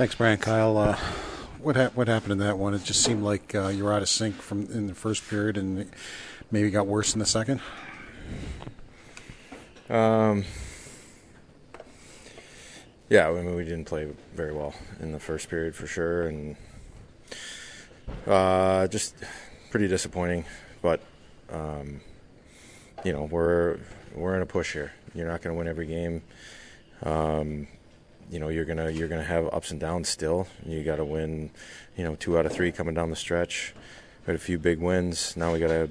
Thanks, Brian. Kyle, uh, what ha- what happened in that one? It just seemed like uh, you were out of sync from in the first period, and maybe got worse in the second. Um, yeah, I mean, we didn't play very well in the first period for sure, and uh, just pretty disappointing. But um, you know, we're we're in a push here. You're not going to win every game. Um, you know, you're gonna you're gonna have ups and downs still. You got to win. You know, two out of three coming down the stretch. We had a few big wins. Now we got to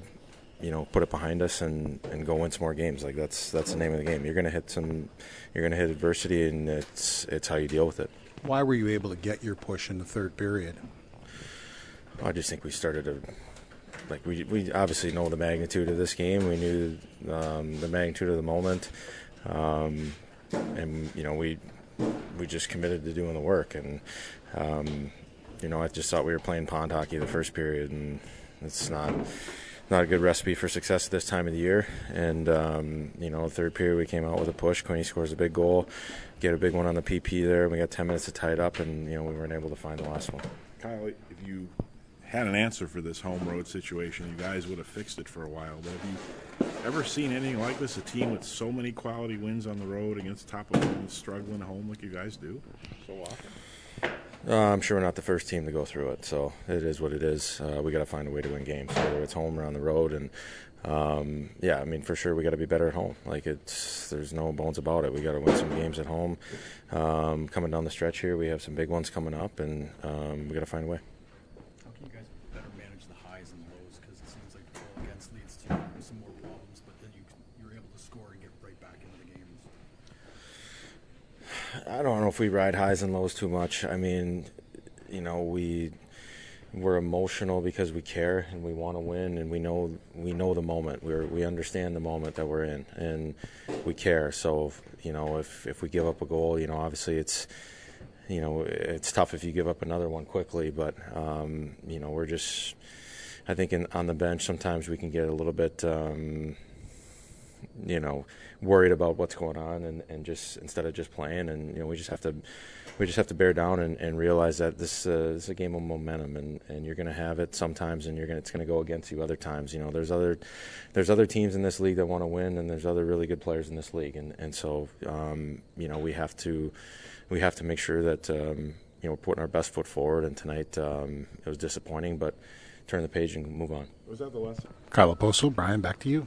you know put it behind us and, and go win some more games. Like that's that's the name of the game. You're gonna hit some, you're gonna hit adversity, and it's it's how you deal with it. Why were you able to get your push in the third period? I just think we started to like we we obviously know the magnitude of this game. We knew um, the magnitude of the moment, um, and you know we we just committed to doing the work. And um, you know I just thought we were playing pond hockey the first period, and it's not not a good recipe for success at this time of the year. And um, you know, third period we came out with a push. Quinny scores a big goal, get a big one on the PP there. We got 10 minutes to tie it up, and you know we weren't able to find the last one. Kyle, if you had an answer for this home road situation, you guys would have fixed it for a while. But have you ever seen anything like this? A team with so many quality wins on the road against top opponents struggling home like you guys do so often? Uh, I'm sure we're not the first team to go through it, so it is what it is. Uh, we got to find a way to win games, whether it's home or on the road. And um, yeah, I mean, for sure, we got to be better at home. Like it's, there's no bones about it. We got to win some games at home. Um, coming down the stretch here, we have some big ones coming up, and um, we got to find a way. How can you guys better manage the highs and lows? Because it seems like the goal against leads to some more problems, but then you you're able to score and get right back into the games. I don't know if we ride highs and lows too much. I mean, you know, we we're emotional because we care and we want to win and we know we know the moment. We we understand the moment that we're in and we care. So you know, if if we give up a goal, you know, obviously it's you know it's tough if you give up another one quickly. But um, you know, we're just I think in, on the bench sometimes we can get a little bit. Um, you know, worried about what's going on, and, and just instead of just playing, and you know, we just have to, we just have to bear down and, and realize that this, uh, this is a game of momentum, and, and you're going to have it sometimes, and you're going it's going to go against you other times. You know, there's other, there's other teams in this league that want to win, and there's other really good players in this league, and and so um, you know, we have to, we have to make sure that um, you know we're putting our best foot forward. And tonight um, it was disappointing, but turn the page and move on. Was that the lesson? Kyle Okposo, Brian, back to you.